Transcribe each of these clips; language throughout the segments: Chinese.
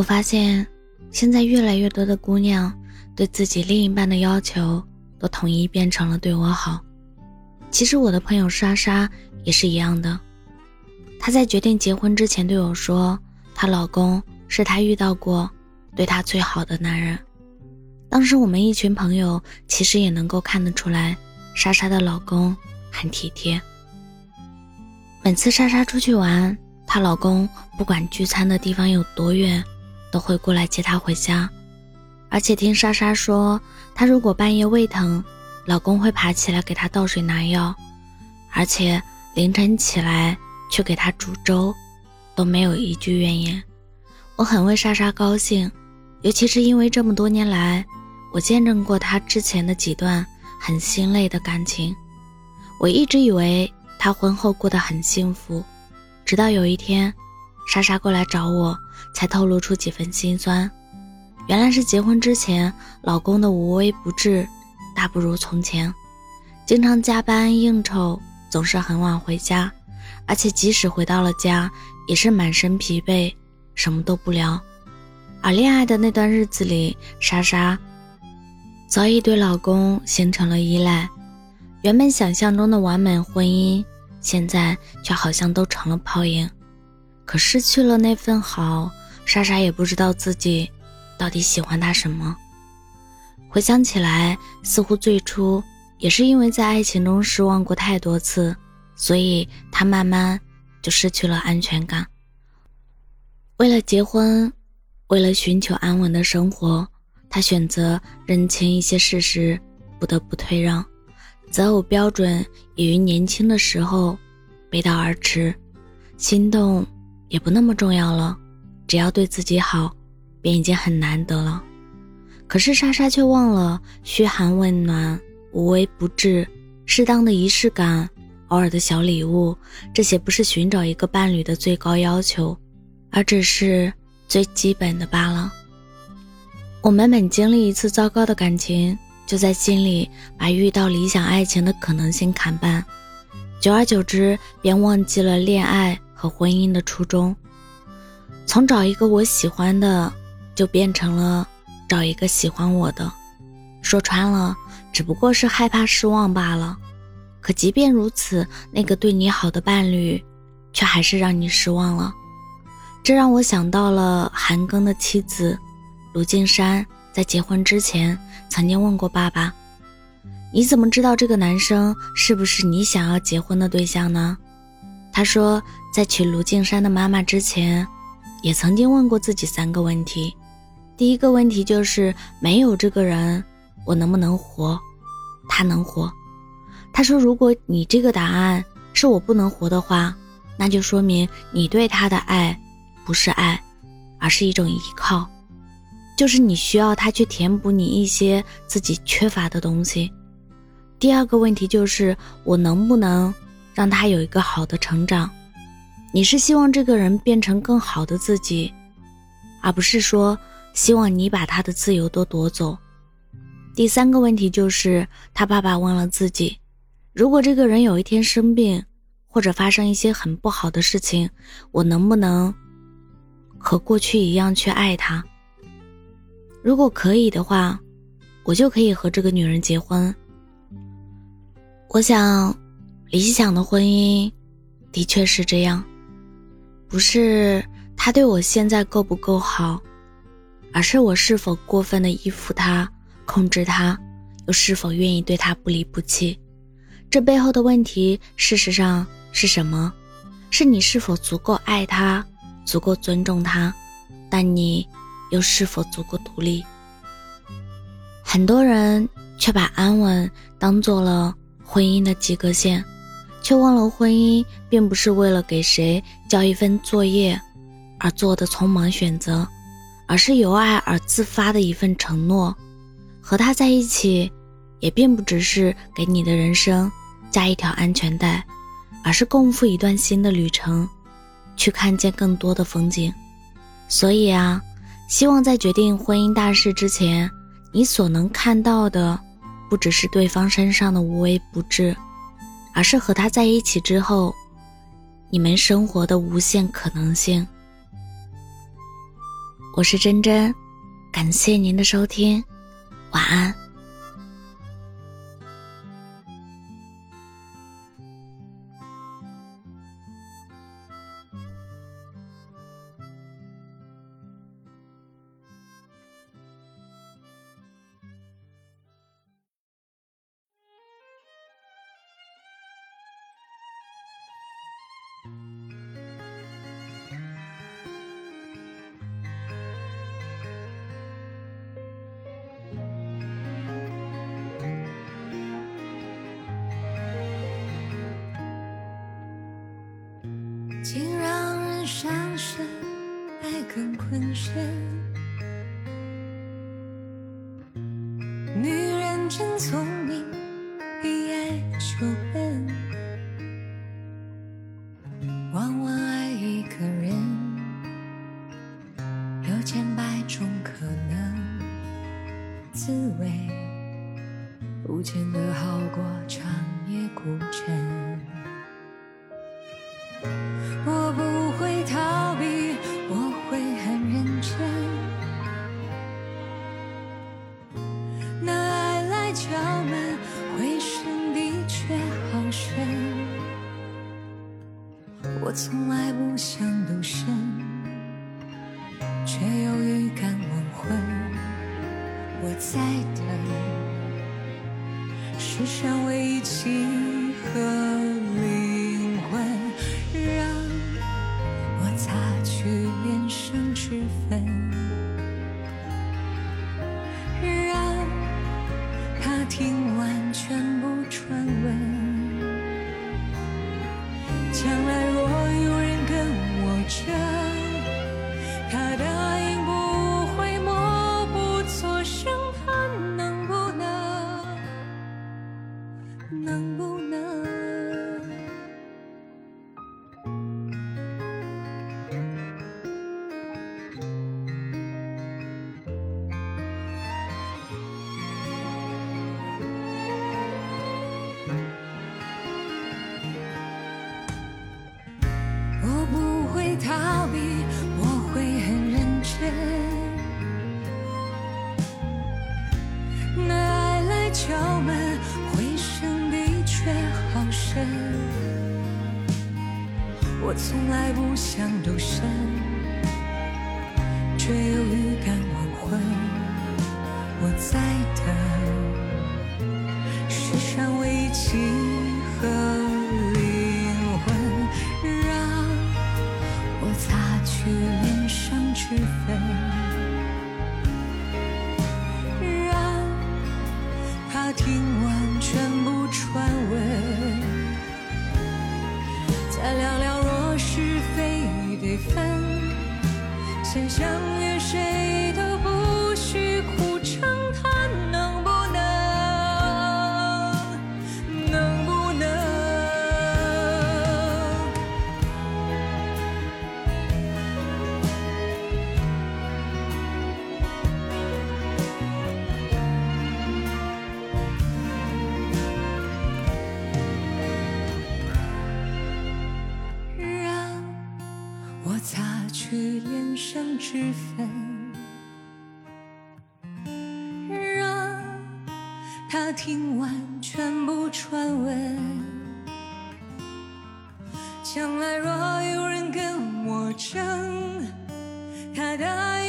我发现，现在越来越多的姑娘对自己另一半的要求都统一变成了对我好。其实我的朋友莎莎也是一样的。她在决定结婚之前对我说，她老公是她遇到过对她最好的男人。当时我们一群朋友其实也能够看得出来，莎莎的老公很体贴。每次莎莎出去玩，她老公不管聚餐的地方有多远。都会过来接她回家，而且听莎莎说，她如果半夜胃疼，老公会爬起来给她倒水拿药，而且凌晨起来去给她煮粥，都没有一句怨言。我很为莎莎高兴，尤其是因为这么多年来，我见证过她之前的几段很心累的感情。我一直以为她婚后过得很幸福，直到有一天。莎莎过来找我，才透露出几分心酸。原来是结婚之前，老公的无微不至，大不如从前，经常加班应酬，总是很晚回家，而且即使回到了家，也是满身疲惫，什么都不聊。而恋爱的那段日子里，莎莎早已对老公形成了依赖，原本想象中的完美婚姻，现在却好像都成了泡影。可失去了那份好，莎莎也不知道自己到底喜欢他什么。回想起来，似乎最初也是因为在爱情中失望过太多次，所以她慢慢就失去了安全感。为了结婚，为了寻求安稳的生活，她选择认清一些事实，不得不退让，择偶标准也于年轻的时候背道而驰，心动。也不那么重要了，只要对自己好，便已经很难得了。可是莎莎却忘了，嘘寒问暖、无微不至、适当的仪式感、偶尔的小礼物，这些不是寻找一个伴侣的最高要求，而只是最基本的罢了。我们每经历一次糟糕的感情，就在心里把遇到理想爱情的可能性砍半，久而久之，便忘记了恋爱。和婚姻的初衷，从找一个我喜欢的，就变成了找一个喜欢我的。说穿了，只不过是害怕失望罢了。可即便如此，那个对你好的伴侣，却还是让你失望了。这让我想到了韩庚的妻子卢靖姗，在结婚之前曾经问过爸爸：“你怎么知道这个男生是不是你想要结婚的对象呢？”他说，在娶卢静山的妈妈之前，也曾经问过自己三个问题。第一个问题就是，没有这个人，我能不能活？他能活。他说，如果你这个答案是我不能活的话，那就说明你对他的爱不是爱，而是一种依靠，就是你需要他去填补你一些自己缺乏的东西。第二个问题就是，我能不能？让他有一个好的成长，你是希望这个人变成更好的自己，而不是说希望你把他的自由都夺走。第三个问题就是，他爸爸问了自己：如果这个人有一天生病，或者发生一些很不好的事情，我能不能和过去一样去爱他？如果可以的话，我就可以和这个女人结婚。我想。理想的婚姻，的确是这样，不是他对我现在够不够好，而是我是否过分的依附他、控制他，又是否愿意对他不离不弃。这背后的问题，事实上是什么？是你是否足够爱他，足够尊重他，但你又是否足够独立？很多人却把安稳当做了婚姻的及格线。却忘了，婚姻并不是为了给谁交一份作业而做的匆忙选择，而是由爱而自发的一份承诺。和他在一起，也并不只是给你的人生加一条安全带，而是共赴一段新的旅程，去看见更多的风景。所以啊，希望在决定婚姻大事之前，你所能看到的，不只是对方身上的无微不至。而是和他在一起之后你们生活的无限可能性。我是真真感谢您的收听晚安。情让人伤神爱更困身。女人真聪明在等，世上唯一。我从来不想独身，却又预感黄昏。我在等，世上唯一。每分先相约谁都之分。让他听完全部传闻。将来若有人跟我争他的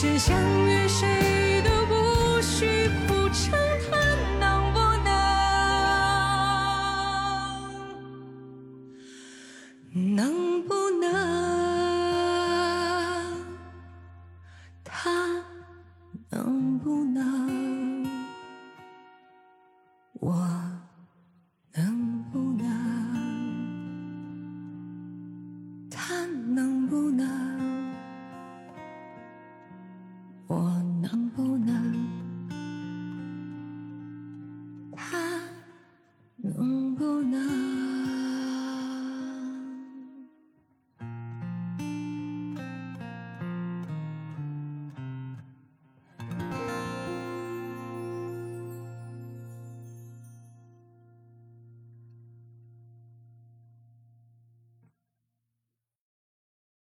先相约谁都不许苦撑他能不能。能不能？他能不能？我